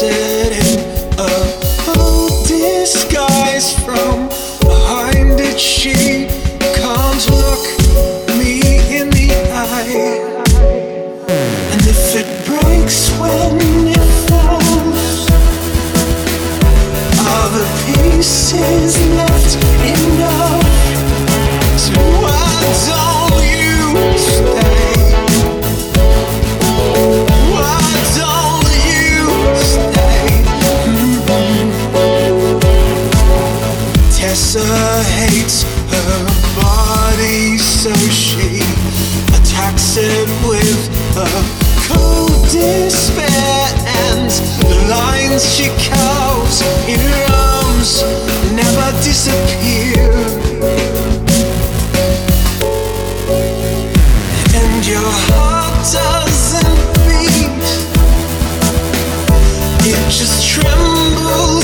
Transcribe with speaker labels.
Speaker 1: kisses Tesa hates her body, so she attacks it with a cold despair and the lines she carves in her arms never disappear. And your heart doesn't beat, it just trembles.